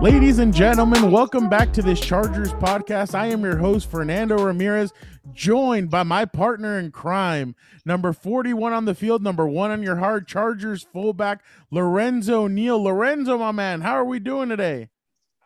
Ladies and gentlemen, welcome back to this Chargers podcast. I am your host, Fernando Ramirez, joined by my partner in crime, number 41 on the field, number one on your heart, Chargers fullback, Lorenzo Neal. Lorenzo, my man, how are we doing today?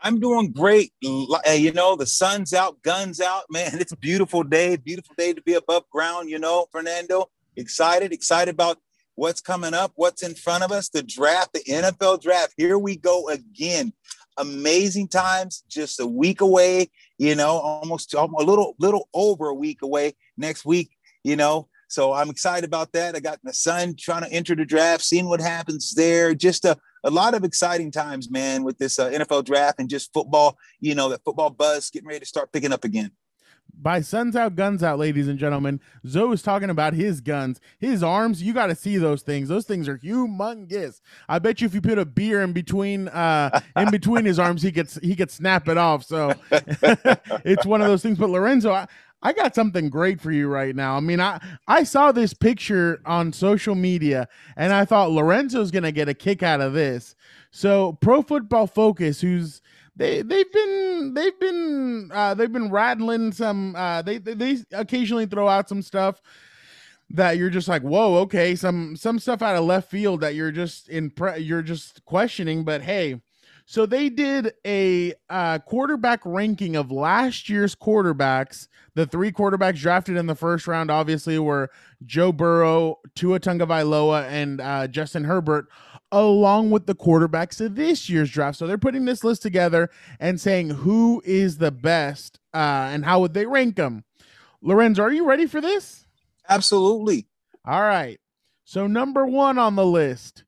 I'm doing great. You know, the sun's out, guns out, man. It's a beautiful day, beautiful day to be above ground, you know, Fernando. Excited, excited about what's coming up, what's in front of us, the draft, the NFL draft. Here we go again amazing times just a week away you know almost a little little over a week away next week you know. So i'm excited about that. I got my son trying to enter the draft seeing what happens there. Just a, a lot of exciting times man with this uh, nfl draft and just football you know that football buzz getting ready to start picking up again by Suns Out, Guns Out, ladies and gentlemen. Zoe is talking about his guns, his arms. You got to see those things. Those things are humongous. I bet you if you put a beer in between, uh, in between his arms, he gets he could snap it off. So it's one of those things. But Lorenzo, I, I got something great for you right now. I mean, I I saw this picture on social media, and I thought Lorenzo's gonna get a kick out of this. So, Pro Football Focus, who's they they've been they've been uh, they've been rattling some uh, they, they occasionally throw out some stuff that you're just like whoa okay some some stuff out of left field that you're just in pre- you're just questioning but hey so they did a uh, quarterback ranking of last year's quarterbacks. The three quarterbacks drafted in the first round, obviously, were Joe Burrow, Tua Tagovailoa, and uh, Justin Herbert along with the quarterbacks of this year's draft. So they're putting this list together and saying who is the best uh, and how would they rank them. Lorenzo, are you ready for this? Absolutely. All right. So number one on the list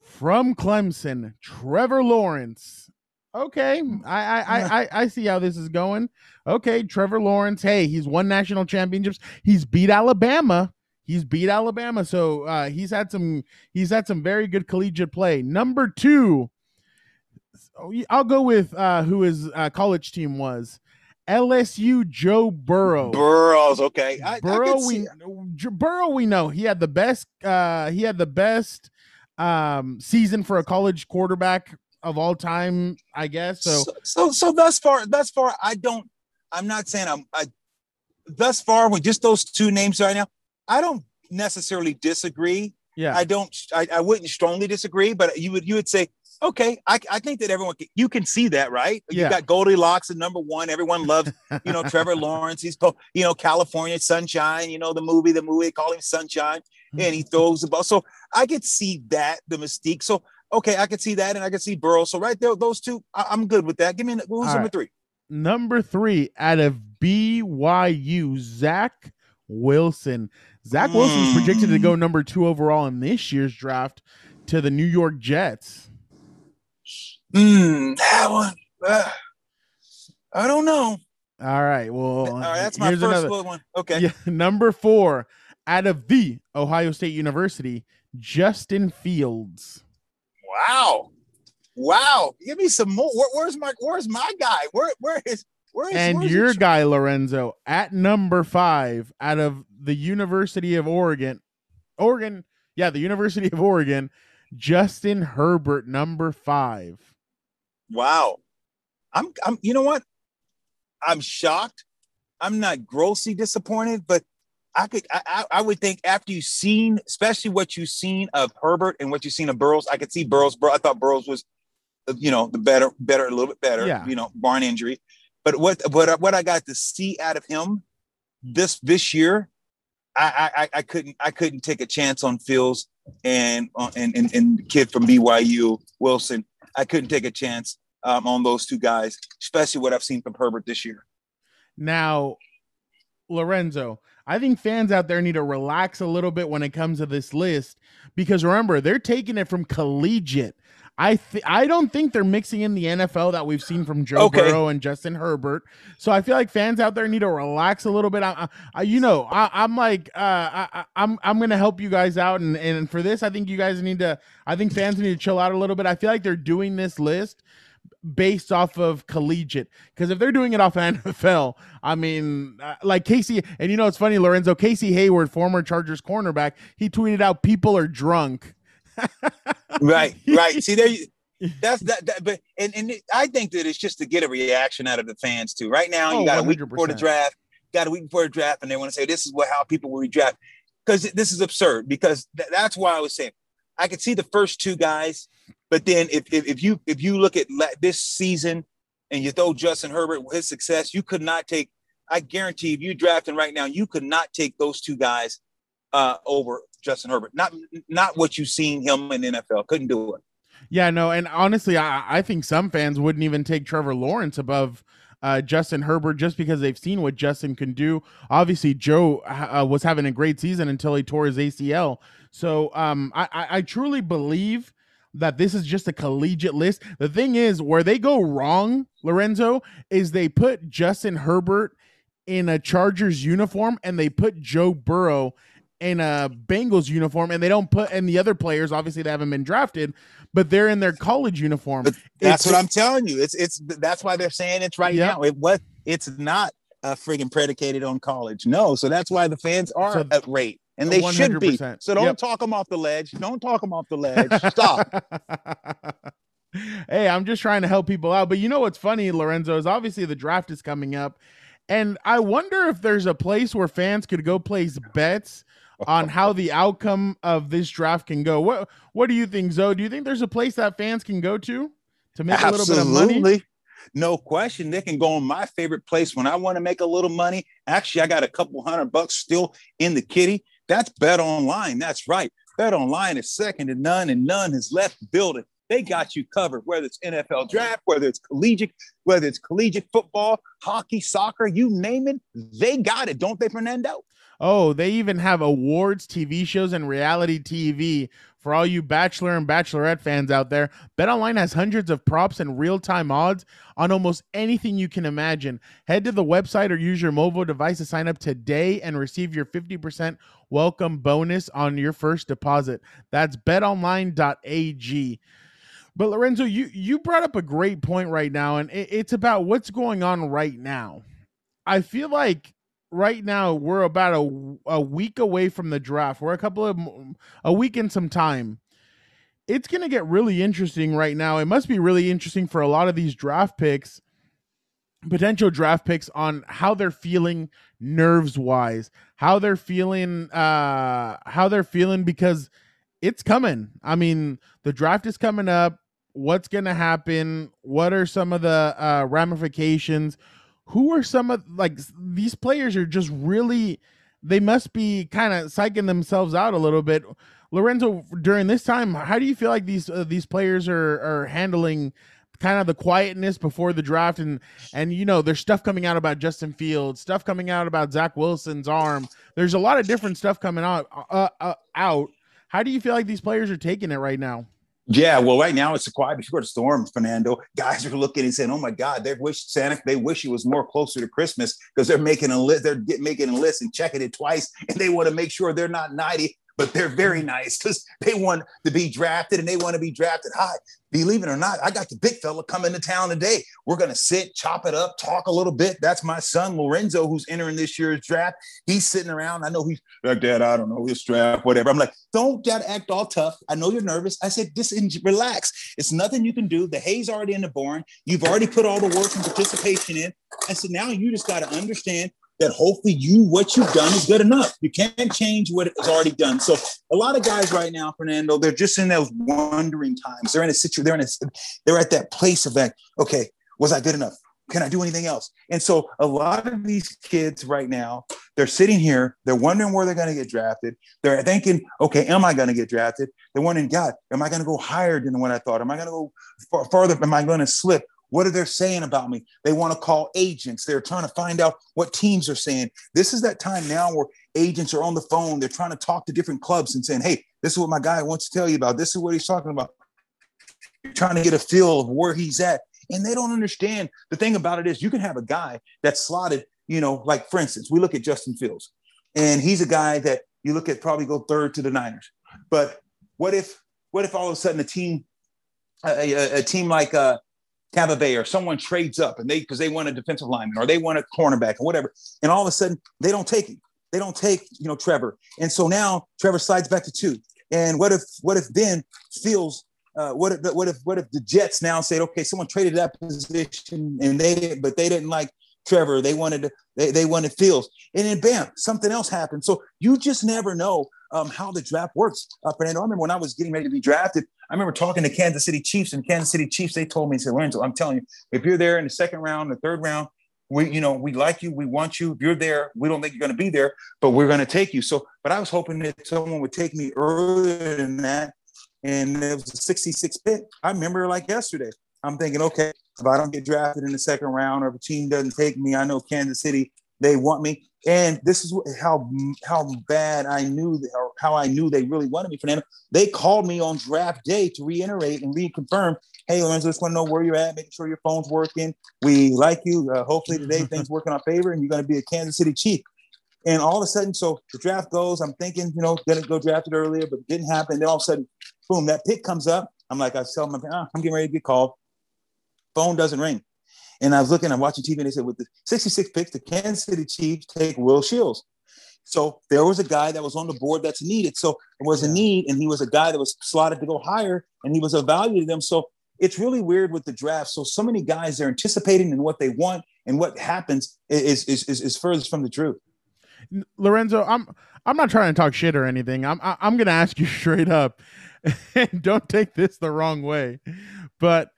from Clemson, Trevor Lawrence. Okay, I I, I I see how this is going. Okay, Trevor Lawrence. Hey, he's won national championships. He's beat Alabama He's beat Alabama, so uh, he's had some he's had some very good collegiate play. Number two, I'll go with uh, who his uh, college team was. LSU Joe Burrow. Burrows, okay. I, Burrow, I we Burrow, we know he had the best. Uh, he had the best um, season for a college quarterback of all time, I guess. So, so, so, so thus far, thus far, I don't. I'm not saying I'm. I, thus far, with just those two names right now, I don't necessarily disagree. Yeah. I don't I, I wouldn't strongly disagree, but you would you would say, okay, I, I think that everyone can, you can see that, right? Yeah. You got Goldilocks at number one. Everyone loves, you know, Trevor Lawrence. He's you know, California Sunshine, you know, the movie, the movie, call him Sunshine, and he mm-hmm. throws the ball. So I could see that, the mystique. So okay, I could see that, and I could see Burrow. So right there, those two, I, am good with that. Give me who's All number right. three? Number three out of BYU, Zach Wilson. Zach Wilson's projected to go mm. number two overall in this year's draft to the New York Jets. Mm, that one. Uh, I don't know. All right. Well, all right, that's my first another. one. Okay. Yeah, number four out of the Ohio State University, Justin Fields. Wow. Wow. Give me some more. Where, where's my where's my guy? Where where is where is, and your guy Lorenzo at number five out of the University of Oregon, Oregon, yeah, the University of Oregon, Justin Herbert, number five. Wow, I'm, I'm, you know what? I'm shocked. I'm not grossly disappointed, but I could, I, I would think after you've seen, especially what you've seen of Herbert and what you've seen of Burrows, I could see Burrows. I thought Burrows was, you know, the better, better, a little bit better. Yeah. You know, barn injury. But what what what I got to see out of him this this year, I I, I couldn't I couldn't take a chance on Fields and uh, and and, and kid from BYU Wilson. I couldn't take a chance um, on those two guys, especially what I've seen from Herbert this year. Now, Lorenzo, I think fans out there need to relax a little bit when it comes to this list because remember, they're taking it from collegiate. I th- I don't think they're mixing in the NFL that we've seen from Joe okay. Burrow and Justin Herbert. So I feel like fans out there need to relax a little bit. I, I you know, I, am like, uh, I, I'm I'm gonna help you guys out, and and for this, I think you guys need to. I think fans need to chill out a little bit. I feel like they're doing this list based off of collegiate because if they're doing it off NFL, I mean, uh, like Casey, and you know, it's funny, Lorenzo Casey Hayward, former Chargers cornerback, he tweeted out, "People are drunk." right, right. See, there, you, That's that, that but and, and it, I think that it's just to get a reaction out of the fans too. Right now, Oh, you got a week before the draft, got a week before the draft, and they want to say this is what how people will redraft because this is absurd. Because th- that's why I was saying I could see the first two guys, but then if if, if you if you look at la- this season and you throw Justin Herbert with his success, you could not take. I guarantee if you drafting right now, you could not take those two guys uh, over Justin Herbert. Not not what you've seen him in NFL. Couldn't do it. Yeah, no, and honestly, I, I think some fans wouldn't even take Trevor Lawrence above uh, Justin Herbert just because they've seen what Justin can do. Obviously, Joe uh, was having a great season until he tore his ACL. So um, I, I, I truly believe that this is just a collegiate list. The thing is, where they go wrong, Lorenzo, is they put Justin Herbert in a Chargers uniform and they put Joe Burrow in a Bengals uniform and they don't put and the other players obviously they haven't been drafted but they're in their college uniform. But that's It's- what I'm telling you. It's it's that's why they're saying it's right Yeah. now. It was it's not uh, friggin' predicated on college. No, so that's why the fans are So- at rate, and they should be. So don't Yep. talk them off the ledge. Don't talk them off the ledge. Stop. hey, I'm just trying to help people out. But you know what's funny, Lorenzo, is obviously the draft is coming up. And I wonder if there's a place where fans could go place bets on how the outcome of this draft can go. What what do you think, Zoe? Do you think there's a place that fans can go to to make a little bit of money? Absolutely. No question. They can go on my favorite place when I want to make a little money. Actually, I got a couple hundred bucks still in the kitty. That's Bet Online. That's right. Bet Online is second to none, and none has left the building. They got you covered, whether it's NFL draft, whether it's collegiate, whether it's collegiate football, hockey, soccer, you name it, they got it, don't they, Fernando? Oh, they even have awards, TV shows, and reality TV for all you Bachelor and Bachelorette fans out there. BetOnline has hundreds of props and real time odds on almost anything you can imagine. Head to the website or use your mobile device to sign up today and receive your 50% welcome bonus on your first deposit. That's betonline.ag. But Lorenzo, you you brought up a great point right now, and it, it's about what's going on right now. I feel like right now we're about a, a week away from the draft. We're a couple of a week and some time. It's going to get really interesting right now. It must be really interesting for a lot of these draft picks, potential draft picks on how they're feeling nerves wise, how they're feeling uh how they're feeling because it's coming. I mean, the draft is coming up. What's going to happen? What are some of the uh ramifications? who are some of like these players are just really they must be kind of psyching themselves out a little bit lorenzo during this time how do you feel like these uh, these players are are handling kind of the quietness before the draft and and you know there's stuff coming out about justin fields stuff coming out about zach wilson's arm there's a lot of different stuff coming out uh, uh, out how do you feel like these players are taking it right now Yeah, well, right now it's a quiet before the storm, Fernando. Guys are looking and saying, "Oh my God, they wish Santa, they wish it was more closer to Christmas because they're making a list, they're get, making a list and checking it twice, and they want to make sure they're not ninety, but they're very mm-hmm. nice because they want to be drafted and they want to be drafted high. Believe it or not, I got the big fella coming to town today. We're gonna sit, chop it up, talk a little bit. That's my son Lorenzo, who's entering this year's draft. He's sitting around. I know he's like, Dad, I don't know this draft, whatever. I'm like, don't dad act all tough. I know you're nervous. I said, just relax. It's nothing you can do. The hay's already in the barn. You've already put all the work and participation in. I said, now you just got to understand that hopefully you what you've done is good enough. You can't change what is already done. So a lot of guys right now, Fernando, they're just in those wondering times. They're in a situation. They're in a. They're at that place of like, okay, was I good enough? Can I do anything else? And so a lot of these kids right now, they're sitting here, they're wondering where they're going to get drafted. They're thinking, okay, am I going to get drafted? They're wondering, God, am I going to go higher than what I thought? Am I going to go far, farther? Am I going to slip? What are they saying about me? They want to call agents. They're trying to find out what teams are saying. This is that time now where agents are on the phone. They're trying to talk to different clubs and saying, hey, this is what my guy wants to tell you about. This is what he's talking about. You're trying to get a feel of where he's at. And they don't understand. The thing about it is, you can have a guy that's slotted, you know, like for instance, we look at Justin Fields, and he's a guy that you look at probably go third to the Niners. But what if, what if all of a sudden a team, a, a, a team like uh, Tampa Bay or someone trades up and they because they want a defensive lineman or they want a cornerback or whatever, and all of a sudden they don't take it. They don't take you know Trevor, and so now Trevor slides back to two. And what if what if then Fields uh, what if what if what if the Jets now said, okay, someone traded that position and they but they didn't like Trevor, they wanted to, they, they wanted Fields, and then bam, something else happened. So you just never know um, how the draft works. Uh, Fernando, I remember when I was getting ready to be drafted, I remember talking to Kansas City Chiefs and Kansas City Chiefs. They told me, said, Lorenzo, I'm telling you, if you're there in the second round, the third round, we, you know, we like you, we want you. If you're there, we don't think you're going to be there, but we're going to take you. So, but I was hoping that someone would take me earlier than that, and it was a 66 pick. I remember like yesterday. I'm thinking, okay, if I don't get drafted in the second round, or if a team doesn't take me, I know Kansas City they want me. And this is how how bad I knew how I knew they really wanted me, Fernando. They called me on draft day to reiterate and reconfirm. Hey, Lorenzo, just want to know where you're at, making sure your phone's working. We like you. Uh, hopefully today things work in our favor, and you're going to be a Kansas City Chief. And all of a sudden, so the draft goes. I'm thinking, you know, gonna go drafted earlier, but it didn't happen. Then all of a sudden, boom, that pick comes up. I'm like, I tell my, ah, I'm getting ready to get called. Phone doesn't ring. And I was looking, I'm watching TV, and they said, with the 66 picks, the Kansas City Chiefs take Will Shields. So there was a guy that was on the board that's needed. So it was a need, and he was a guy that was slotted to go higher, and he was a value to them. So it's really weird with the draft. So so many guys they're anticipating and what they want, and what happens is is is, is furthest from the truth. Lorenzo, I'm I'm not trying to talk shit or anything. I'm I'm gonna ask you straight up, and don't take this the wrong way, but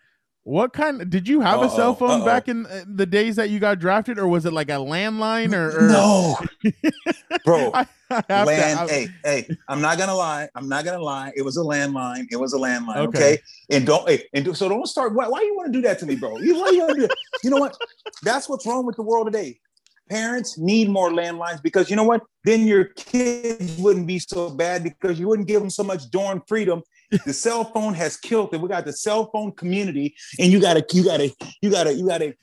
what kind? Of, did you have uh-oh, a cell phone uh-oh. back in uh, the days that you got drafted, or was it like a landline? Or, or... no, bro. I, I Land. hey, hey. I'm not gonna lie. I'm not gonna lie. It was a landline. It was a landline. Okay. okay? And don't. Hey, and do, so don't start. Why, why you want to do that to me, bro? You, why you want to do? You know what? That's what's wrong with the world today. Parents need more landlines because you know what? Then your kids wouldn't be so bad because you wouldn't give them so much darn freedom the cell phone has killed it. We got the cell phone community, and you got to, you got to, you got to, you got to,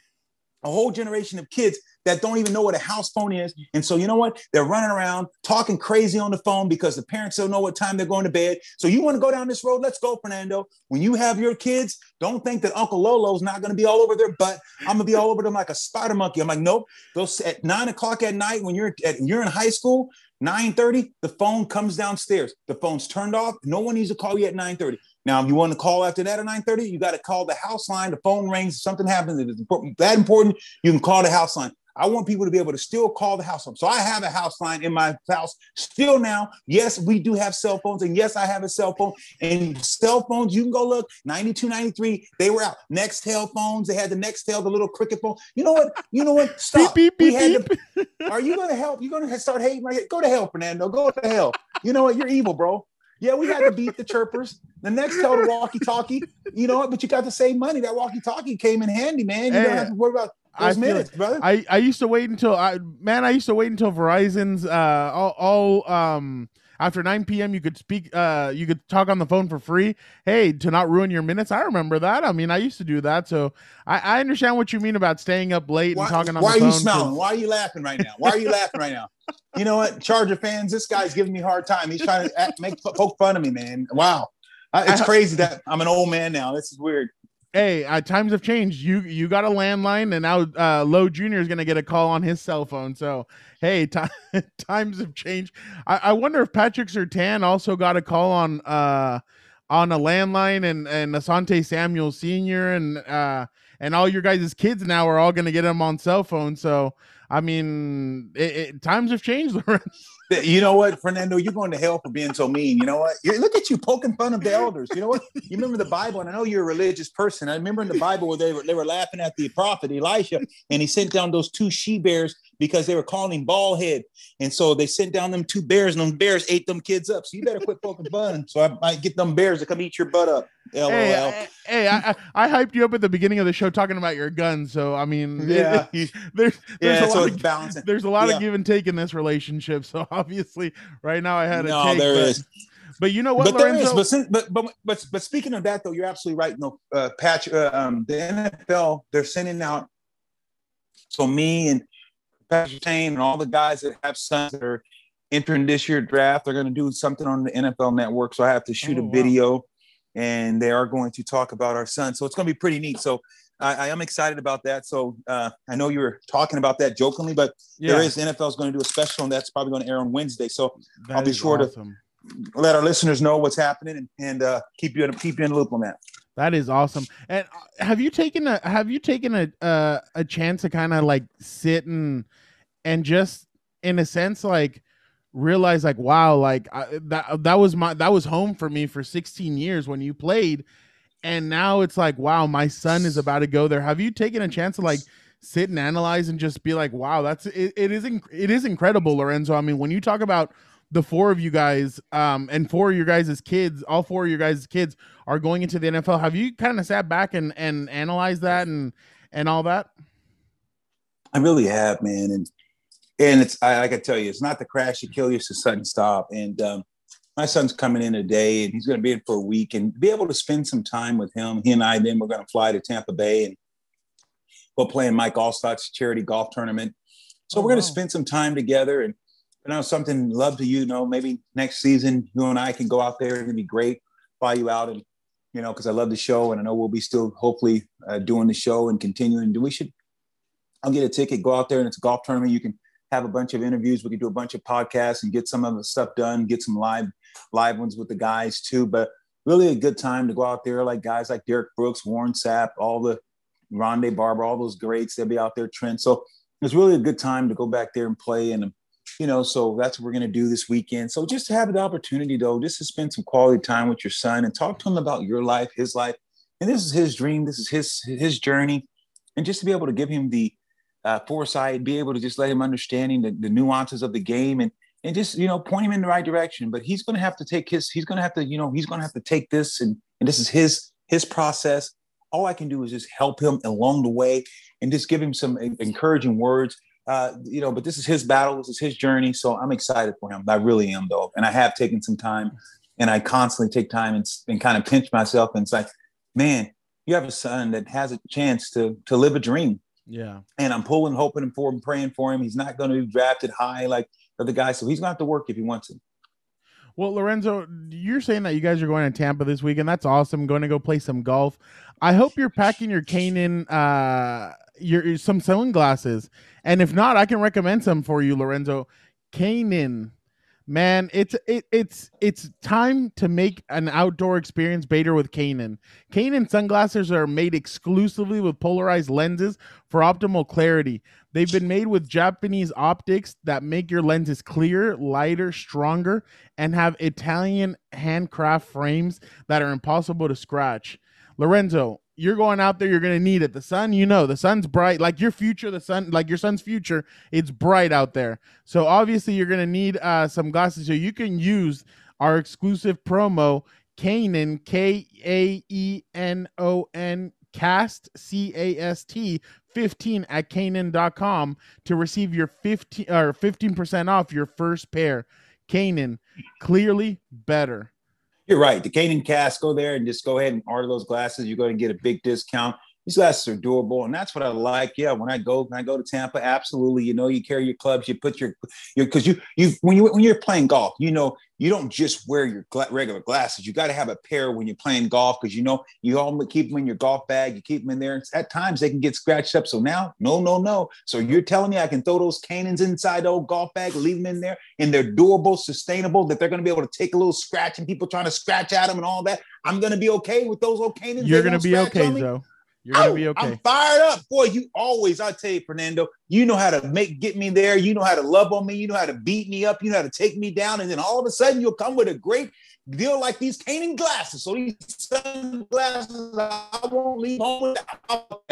a whole generation of kids that don't even know what a house phone is. And so, you know what? They're running around talking crazy on the phone because the parents don't know what time they're going to bed. So, you want to go down this road? Let's go, Fernando. When you have your kids, don't think that Uncle Lolo's not going to be all over their butt. I'm going to be all over them like a spider monkey. I'm like, nope. Those at nine o'clock at night when you're at, you're in high school, 9:30, the phone comes downstairs. The phone's turned off. No one needs to call you at 9:30. Now, if you want to call after that at 9:30, you got to call the house line. The phone rings. Something happens. If it's important, that important, you can call the house line. I want people to be able to still call the house. So I have a house line in my house still now. Yes, we do have cell phones. And yes, I have a cell phone. And cell phones, you can go look 92, 93, they were out. Nextel phones, they had the Nextel, the little cricket phone. You know what? You know what? Stop. Beep, beep, beep, to, are you going to help? You're going to start hating my Go to hell, Fernando. Go to hell. You know what? You're evil, bro. Yeah, we had to beat the chirpers. The Nextel the walkie-talkie, you know what? But you got to save money. That walkie-talkie came in handy, man. You hey, don't have to worry about those I minutes, feel, brother. I, I used to wait until I man, I used to wait until Verizon's uh all, all um after 9 p.m. you could speak uh you could talk on the phone for free. Hey, to not ruin your minutes. I remember that. I mean, I used to do that. So I, I understand what you mean about staying up late why, and talking on why the phone. Why are you smiling? Why are you laughing right now? Why are you laughing right now? You know what? Charger fans, this guy's giving me a hard time. He's trying to act, make poke fun of me, man. Wow. It's crazy that I'm an old man now. This is weird hey, uh, times have changed. You you got a landline, and now uh, Lo Junior is going to get a call on his cell phone. So hey, t- times have changed. I-, I wonder if Patrick Surtain also got a call on uh on a landline, and and Asante Samuel Senior, and uh and all your guys' kids now are all going to get them on cell phone. So I mean, it, it, times have changed. you know what, Fernando, you're going to hell for being so mean. You know what? You're, look at you poking fun of the elders. You know what? You remember the Bible, and I know you're a religious person. I remember in the Bible where they were they were laughing at the prophet Elisha, and he sent down those two she bears because they were calling him bald head. And so they sent down them two bears, and them bears ate them kids up. So you better quit poking fun. So I might get them bears to come eat your butt up. LOL. Hey, hey I, I, hyped you up at the beginning of the show talking about your guns. So I mean, yeah, it, there's there's yeah, a so lot of balancing. There's a lot yeah. of give and take in this relationship. So obviously, right now I had a no, take. there but, is. But you know what, but Lorenzo? there is. But, but but but but speaking of that, though, you're absolutely right. No, uh, Patch, uh, um, the NFL they're sending out. So me and Patrick Surtain and all the guys that have sons that are entering this year draft, they're going to do something on the NFL Network. So I have to shoot oh, a video, wow. and they are going to talk about our son. So it's going to be pretty neat. So I, I am excited about that. So uh, I know you were talking about that jokingly, but yeah. there is NFL is going to do a special, and that's probably going to air on Wednesday. So that I'll be sure awesome. to let our listeners know what's happening and, and uh, keep you in, keep you in the loop on that. That is awesome. And uh, have you taken a have you taken a uh, a chance to kind of like sit and and just in a sense like realize like wow like I, that that was my that was home for me for 16 years when you played. And now it's like wow my son is about to go there. Have you taken a chance to like sit and analyze and just be like wow that's it, it is inc- it is incredible lorenzo. I mean when you talk about the four of you guys um and four of your guys' kids all four of your guys' kids are going into the nfl have you kind of sat back and and analyzed that and and all that i really have man and and it's I, I can tell you, it's not the crash to kill you, it's the sudden stop. And um, my son's coming in today, and he's going to be in for a week, and be able to spend some time with him. He and I then we're going to fly to Tampa Bay, and we'll play in Mike Alstott's charity golf tournament. So oh, we're going to wow. spend some time together, and you know something. Love to you know maybe next season you and I can go out there. It'd be great. Fly you out and you know because I love the show, and I know we'll be still hopefully uh, doing the show and continuing. We should I'll get a ticket, go out there, and it's a golf tournament. You can have a bunch of interviews. We could do a bunch of podcasts and get some of the stuff done, get some live live ones with the guys too. But really a good time to go out there, like guys like Derrick Brooks, Warren Sapp, all the Rondé Barber, all those greats. They'll be out there, Trent. So it's really a good time to go back there and play. And you know, so that's what we're gonna do this weekend. So just to have the opportunity though, just to spend some quality time with your son and talk to him about your life, his life. And this is his dream, this is his his journey. And just to be able to give him the uh, foresight, be able to just let him understanding the, the nuances of the game and and just you know point him in the right direction. But he's going to have to take his he's going to have to you know he's going to have to take this and and this is his his process. All I can do is just help him along the way and just give him some encouraging words. Uh, you know, but this is his battle. This is his journey. So I'm excited for him. I really am, though. And I have taken some time, and I constantly take time and, and kind of pinch myself and say, "Man, you have a son that has a chance to to live a dream yeah. And I'm pulling, hoping and for him, praying for him. He's not going to be drafted high like the other guys, so he's going to have to work if he wants to. Well, Lorenzo, you're saying that you guys are going to Tampa this weekend. That's awesome. Going to go play some golf. I hope you're packing your Kaenon, uh, your some sunglasses, and if not, I can recommend some for you, Lorenzo. Kaenon Man, it's it, it's it's time to make an outdoor experience better with Kaenon. Kaenon sunglasses are made exclusively with polarized lenses for optimal clarity. They've been made with Japanese optics that make your lenses clearer, lighter, stronger, and have Italian handcraft frames that are impossible to scratch. Lorenzo, you're going out there, you're going to need it. The sun, you know, the sun's bright, like your future, the sun, like your son's future, it's bright out there. So obviously, you're going to need uh, some glasses. So you can use our exclusive promo, Kaenon, K A E N O N, cast, C A S T, 15 at Kaenon.com to receive your 15 or 15% off your first pair. Kaenon, clearly better. You're right. The Kaenon cast, go there and just go ahead and order those glasses. You're going to get a big discount. These glasses are durable, and that's what I like. Yeah, when I go, when I go to Tampa, absolutely. You know, you carry your clubs, you put your, your, because you, you, when you when you're playing golf, you know, you don't just wear your gla- regular glasses. You got to have a pair when you're playing golf because you know you all keep them in your golf bag. You keep them in there. At times they can get scratched up. So now, no, no, no. So you're telling me I can throw those Kaenons inside the old golf bag, leave them in there, and they're durable, sustainable. That they're going to be able to take a little scratch and people trying to scratch at them and all that. I'm going to be okay with those old Kaenons. You're going to be okay, though. You're gonna oh, be okay. I'm fired up, boy. You always, I tell you, Fernando, you know how to make get me there. You know how to love on me. You know how to beat me up. You know how to take me down, and then all of a sudden you'll come with a great deal like these Kaenon glasses. So these sunglasses, I won't leave home without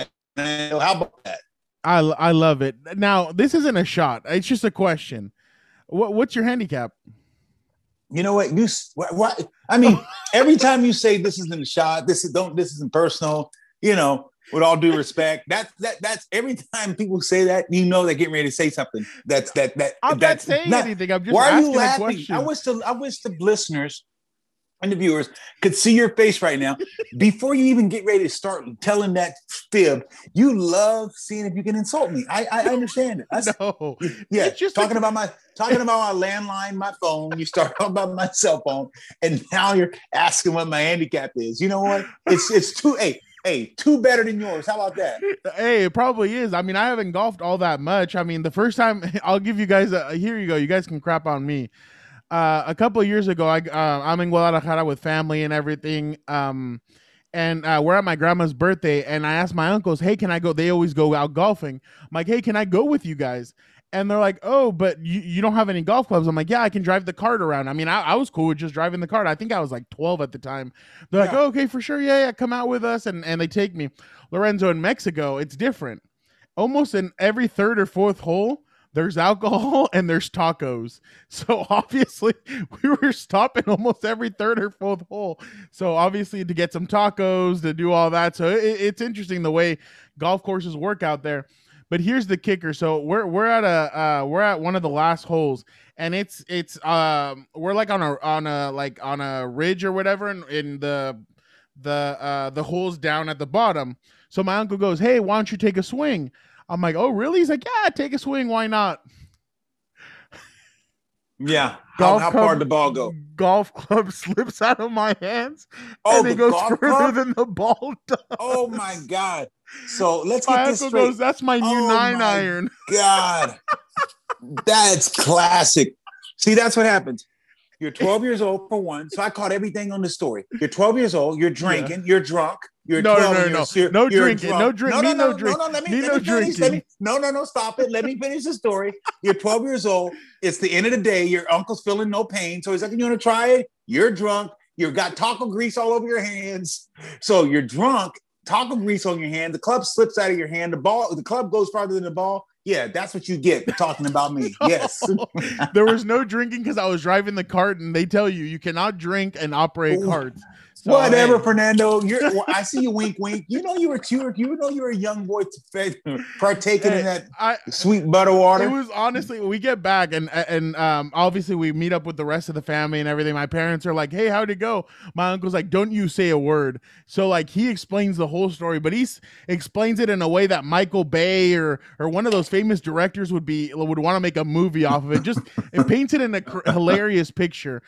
How about that? I I love it. Now this isn't a shot. It's just a question. What what's your handicap? You know what you what, what I mean. every time you say this isn't a shot, this is don't this isn't personal you know, with all due respect, that's that that's every time people say that, you know they're getting ready to say something. That's that that I'm that's not saying not, anything. I'm just why are you laughing? I wish the I wish the listeners and the viewers could see your face right now before you even get ready to start telling that fib. You love seeing if you can insult me. I, I understand it. I, no, yeah, just talking a- about my talking about my landline, my phone. You start talking about my cell phone, and now you're asking what my handicap is. You know what? It's it's too. Hey, Hey, two better than yours. How about that? Hey, it probably is. I mean, I haven't golfed all that much. I mean, the first time I'll give you guys a here you go. You guys can crap on me. uh, a couple years ago, I uh, I'm in Guadalajara with family and everything. Um, and uh, we're at my grandma's birthday, and I asked my uncles, "Hey, can I go?" They always go out golfing. I'm like, "Hey, can I go with you guys?" And they're like, "Oh, but you, you don't have any golf clubs." I'm like, "Yeah, I can drive the cart around." I mean, I, I was cool with just driving the cart. I think I was like 12 at the time. They're like, "Oh, okay, for sure, yeah, yeah, come out with us," and and they take me. Lorenzo in Mexico, it's different. Almost in every third or fourth hole, there's alcohol and there's tacos. So obviously, we were stopping almost every third or fourth hole. So obviously, to get some tacos, to do all that. So it, it's interesting the way golf courses work out there. But here's the kicker. So we're we're at a uh, we're at one of the last holes, and it's it's um we're like on a on a like on a ridge or whatever, in, in the the uh the holes down at the bottom. So my uncle goes, "Hey, why don't you take a swing?" I'm like, "Oh, really?" He's like, "Yeah, take a swing. Why not?" Yeah. How, Golf how club- far did the ball go? Golf club slips out of my hands, Oh, and it goes further club? than the ball oh does. Oh my God. So let's my get this straight. goes, "That's my new Oh, nine my iron." God. That's classic. See, that's what happens. You're 12 years old for one. So I caught everything on the story. You're 12 years old. You're drinking. You're drunk. You're No, no, 12 no, no. you're- No you're drinking. No drink- No, no, no, no drink. No, no, let me, let no me finish. Let me, no, no, no, stop it. Let me finish the story. You're 12 years old. It's the end of the day. Your uncle's feeling no pain. So he's like, you want to try it? You're drunk. You've got taco grease all over your hands. So you're drunk, taco grease on your hand. The club slips out of your hand. The ball, the club goes farther than the ball. Yeah, that's what you get talking about me. Yes. there was no drinking because I was driving the cart, and they tell you you cannot drink and operate Ooh. carts. So, Whatever, hey, Fernando. You're. well, I see you wink, wink. You know you were cute. You know you were a young boy to partaking Hey, in that I, sweet butter water. It was honestly we get back and and um obviously we meet up with the rest of the family and everything. My parents are like, "Hey, how'd it go?" My uncle's like, "Don't you say a word." So like he explains the whole story, but he explains it in a way that Michael Bay or or one of those famous directors would be would want to make a movie off of it. Just it paints it in a cr- hilarious picture.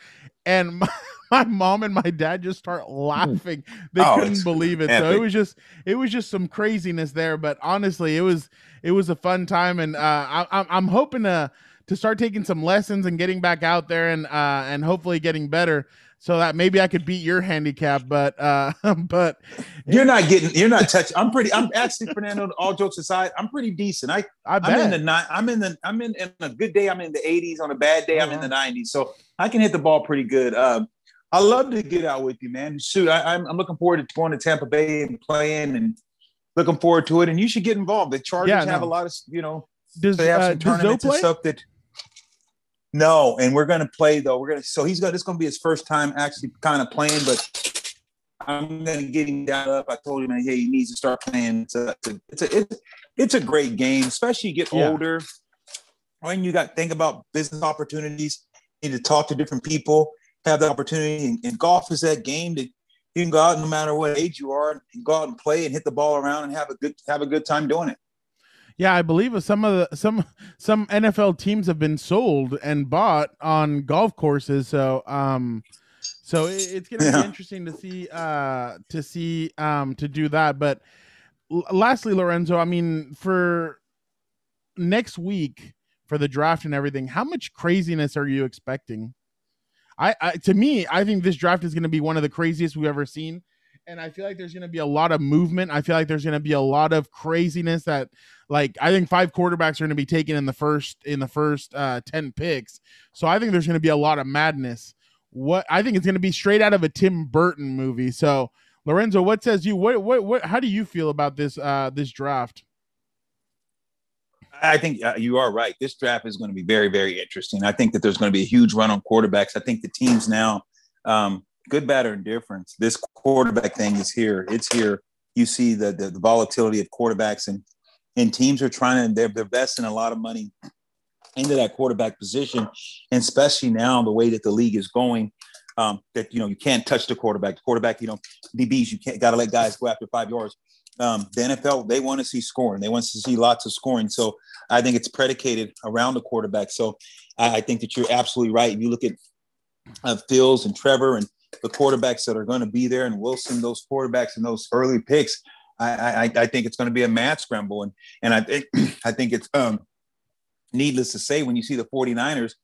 And my, my mom and my dad just start laughing. They Oh, couldn't believe it. So it was just it was just some craziness there. But honestly, it was it was a fun time, and uh, I, I'm I'm hoping to to start taking some lessons and getting back out there and uh, and hopefully getting better, so that maybe I could beat your handicap. But uh, but You're not getting. You're not touching. I'm pretty. I'm actually Fernando. All jokes aside, I'm pretty decent. I I I'm in the nine. I'm in the. I'm in, in a good day. I'm in the 80s. On a bad day, I'm in the 90s. So I can hit the ball pretty good. Um, I love to get out with you, man. Shoot, I, I'm, I'm looking forward to going to Tampa Bay and playing, and looking forward to it. And you should get involved. The Chargers Yeah, have a lot of, you know, does they have uh, some Zoe tournaments and stuff that. No, and we're gonna play though. We're gonna so he's gonna. This gonna be his first time actually kind of playing, but I'm gonna get him down up. I told him, hey, he needs to start playing. It's a, it's a, it's a, it's, it's a great game, especially you get Yeah. older. When you got think about business opportunities, you need to talk to different people, have the opportunity. And, and golf is that game that you can go out no matter what age you are, and go out and play and hit the ball around and have a good have a good time doing it. Yeah, I believe some of the some some NFL teams have been sold and bought on golf courses. So um, so it, it's gonna Yeah. be interesting to see uh to see um to do that. But l- lastly, Lorenzo, I mean for next week for the draft and everything, how much craziness are you expecting? I, I to me, I think this draft is going to be one of the craziest we've ever seen. And I feel like there's going to be a lot of movement. I feel like there's going to be a lot of craziness that like I think five quarterbacks are going to be taken in the first in the first uh 10 picks. So I think there's going to be a lot of madness. What I think it's going to be straight out of a Tim Burton movie. So Lorenzo, what says you? What what what how do you feel about this uh this draft? I think uh, you are right. This draft is going to be very, very interesting. I think that there's going to be a huge run on quarterbacks. I think the teams now, um, good, bad, or indifference, this quarterback thing is here. It's here. You see the, the, the volatility of quarterbacks, and and teams are trying to they're, they're investing a lot of money into that quarterback position, and especially now the way that the league is going. Um, that you know you can't touch the quarterback. The quarterback, you know, DBs you can't got to let guys go after five yards. Um, the NFL they want to see scoring. They want to see lots of scoring. So I think it's predicated around the quarterback. So I, I think that you're absolutely right. If you look at uh, Fields and Trevor and the quarterbacks that are going to be there, and Wilson, those quarterbacks and those early picks, I, I, I think it's going to be a mad scramble. And and I think I think it's um, needless to say when you see the 49ers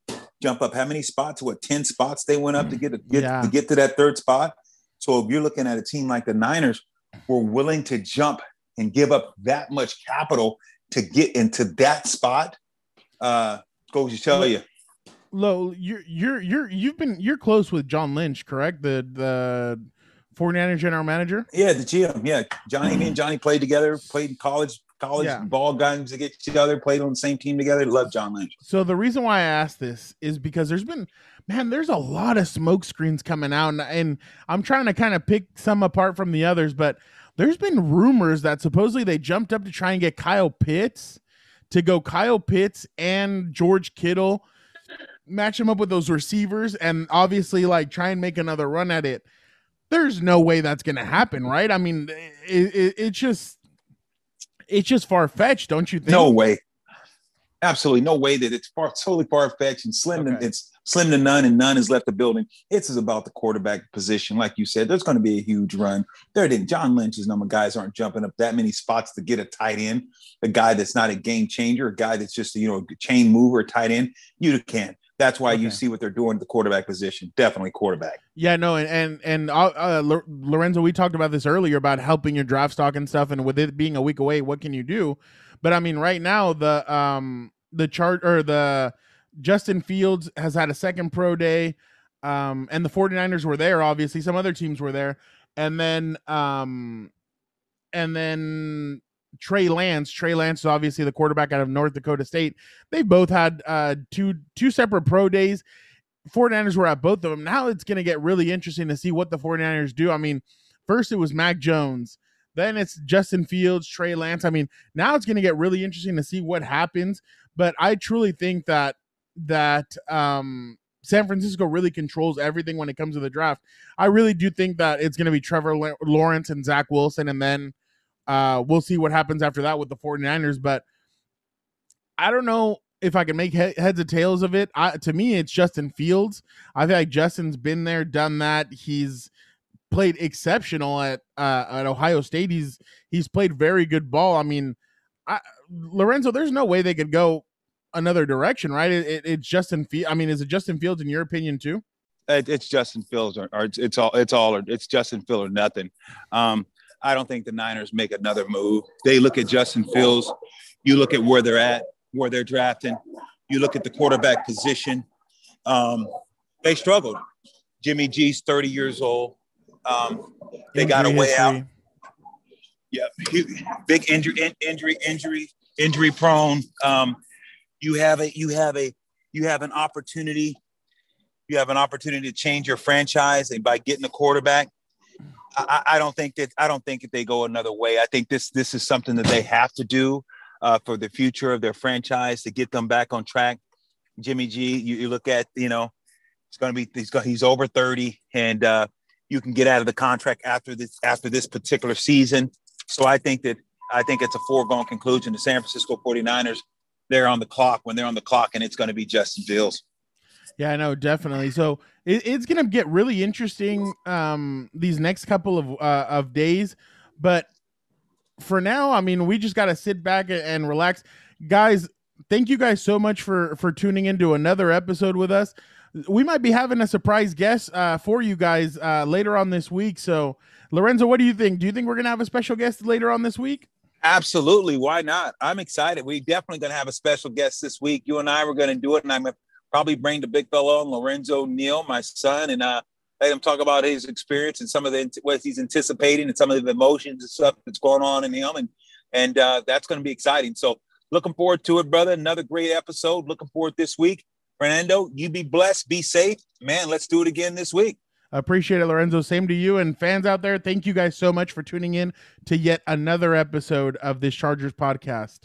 jump up how many spots? What ten spots they went up to get to get Yeah. to get to that third spot. So if you're looking at a team like the Niners, were willing to jump and give up that much capital to get into that spot, uh, goes to tell you. Lo, you're you're you're you've been you're close with John Lynch, correct? The the 49ers general manager. Yeah, the GM. Yeah, Johnny. Me and Johnny played together. Played in college. College Yeah. ball games against each other. Played on the same team together. Love John Lynch. So the reason why I asked this is because there's been man, there's a lot of smoke screens coming out, and, and I'm trying to kind of pick some apart from the others, but there's been rumors that supposedly they jumped up to try and get Kyle Pitts to go Kyle Pitts and George Kittle, match them up with those receivers, and obviously like try and make another run at it. There's no way that's gonna happen, right? I mean, it, it, it's just it's just far fetched, don't you think? No way. Absolutely no way that it's far totally far fetched and slim. Okay. To, it's slim to none, and none has left the building. It's is about the quarterback position, like you said. There's going to be a huge run. There didn't. John Lynch's number guys aren't jumping up that many spots to get a tight end, a guy that's not a game changer, a guy that's just you know a chain mover, a tight end. You can. That's why you see what they're doing at the quarterback position. Definitely quarterback. Yeah, no, and and and uh, uh, Lorenzo, we talked about this earlier about helping your draft stock and stuff, and with it being a week away, what can you do? But I mean, right now the um the chart or the Justin Fields has had a second pro day, um, and the 49ers were there. Obviously, some other teams were there, and then um, and then Trey Lance. Trey Lance is obviously the quarterback out of North Dakota State. They both had uh two two separate pro days. 49ers were at both of them. Now it's going to get really interesting to see what the 49ers do. I mean, first it was Mac Jones, then it's Justin Fields, Trey Lance. I mean, now it's going to get really interesting to see what happens, but I truly think that that um San Francisco really controls everything when it comes to the draft. I really do think that it's going to be Trevor La- Lawrence and Zach Wilson and then uh we'll see what happens after that with the 49ers, but I don't know if I can make he- heads or tails of it. I, to me, it's Justin Fields. I feel like Justin's been there, done that. He's played exceptional at uh, at Ohio State. He's he's played very good ball. I mean, I, Lorenzo, there's no way they could go another direction, right? It, it, it's Justin Fields. I mean, is it Justin Fields in your opinion too? It, it's Justin Fields or, or it's, it's all it's all or it's Justin Fields or nothing. Um, I don't think the Niners make another move. They look at Justin Fields. You look at where they're at, where they're drafting. You look at the quarterback position. Um, they struggled. Jimmy G's 30 years old. Um, they got a way out. Yeah, big injury, in, injury, injury, injury prone. Um, you have a, you have a, you have an opportunity. You have an opportunity to change your franchise, and by getting a quarterback, I, I don't think that I don't think that they go another way. I think this this is something that they have to do uh, for the future of their franchise to get them back on track. Jimmy G, you, you look at you know, it's going to be he's got he's over thirty, and uh, you can get out of the contract after this after this particular season. So I think that I think it's a foregone conclusion. The San Francisco 49ers, they're on the clock when they're on the clock, and it's going to be Justin Fields. Yeah, I know, definitely. So it, it's gonna get really interesting um these next couple of uh, of days. But for now, I mean, we just gotta sit back and relax, guys. Thank you guys so much for for tuning into another episode with us. We might be having a surprise guest uh, for you guys uh, later on this week. So, Lorenzo, what do you think? Do you think we're gonna have a special guest later on this week? Absolutely. Why not? I'm excited. We're definitely going to have a special guest this week. You and I were going to do it, and I'm going to probably bring the big fellow on, Lorenzo Neal, my son, and uh, let him talk about his experience and some of the what he's anticipating and some of the emotions and stuff that's going on in him, and and uh, that's going to be exciting. So, looking forward to it, brother. Another great episode. Looking forward this week. Fernando, you be blessed, be safe, man. Let's do it again this week. Appreciate it, Lorenzo. Same to you and fans out there. Thank you guys so much for tuning in to yet another episode of this Chargers podcast.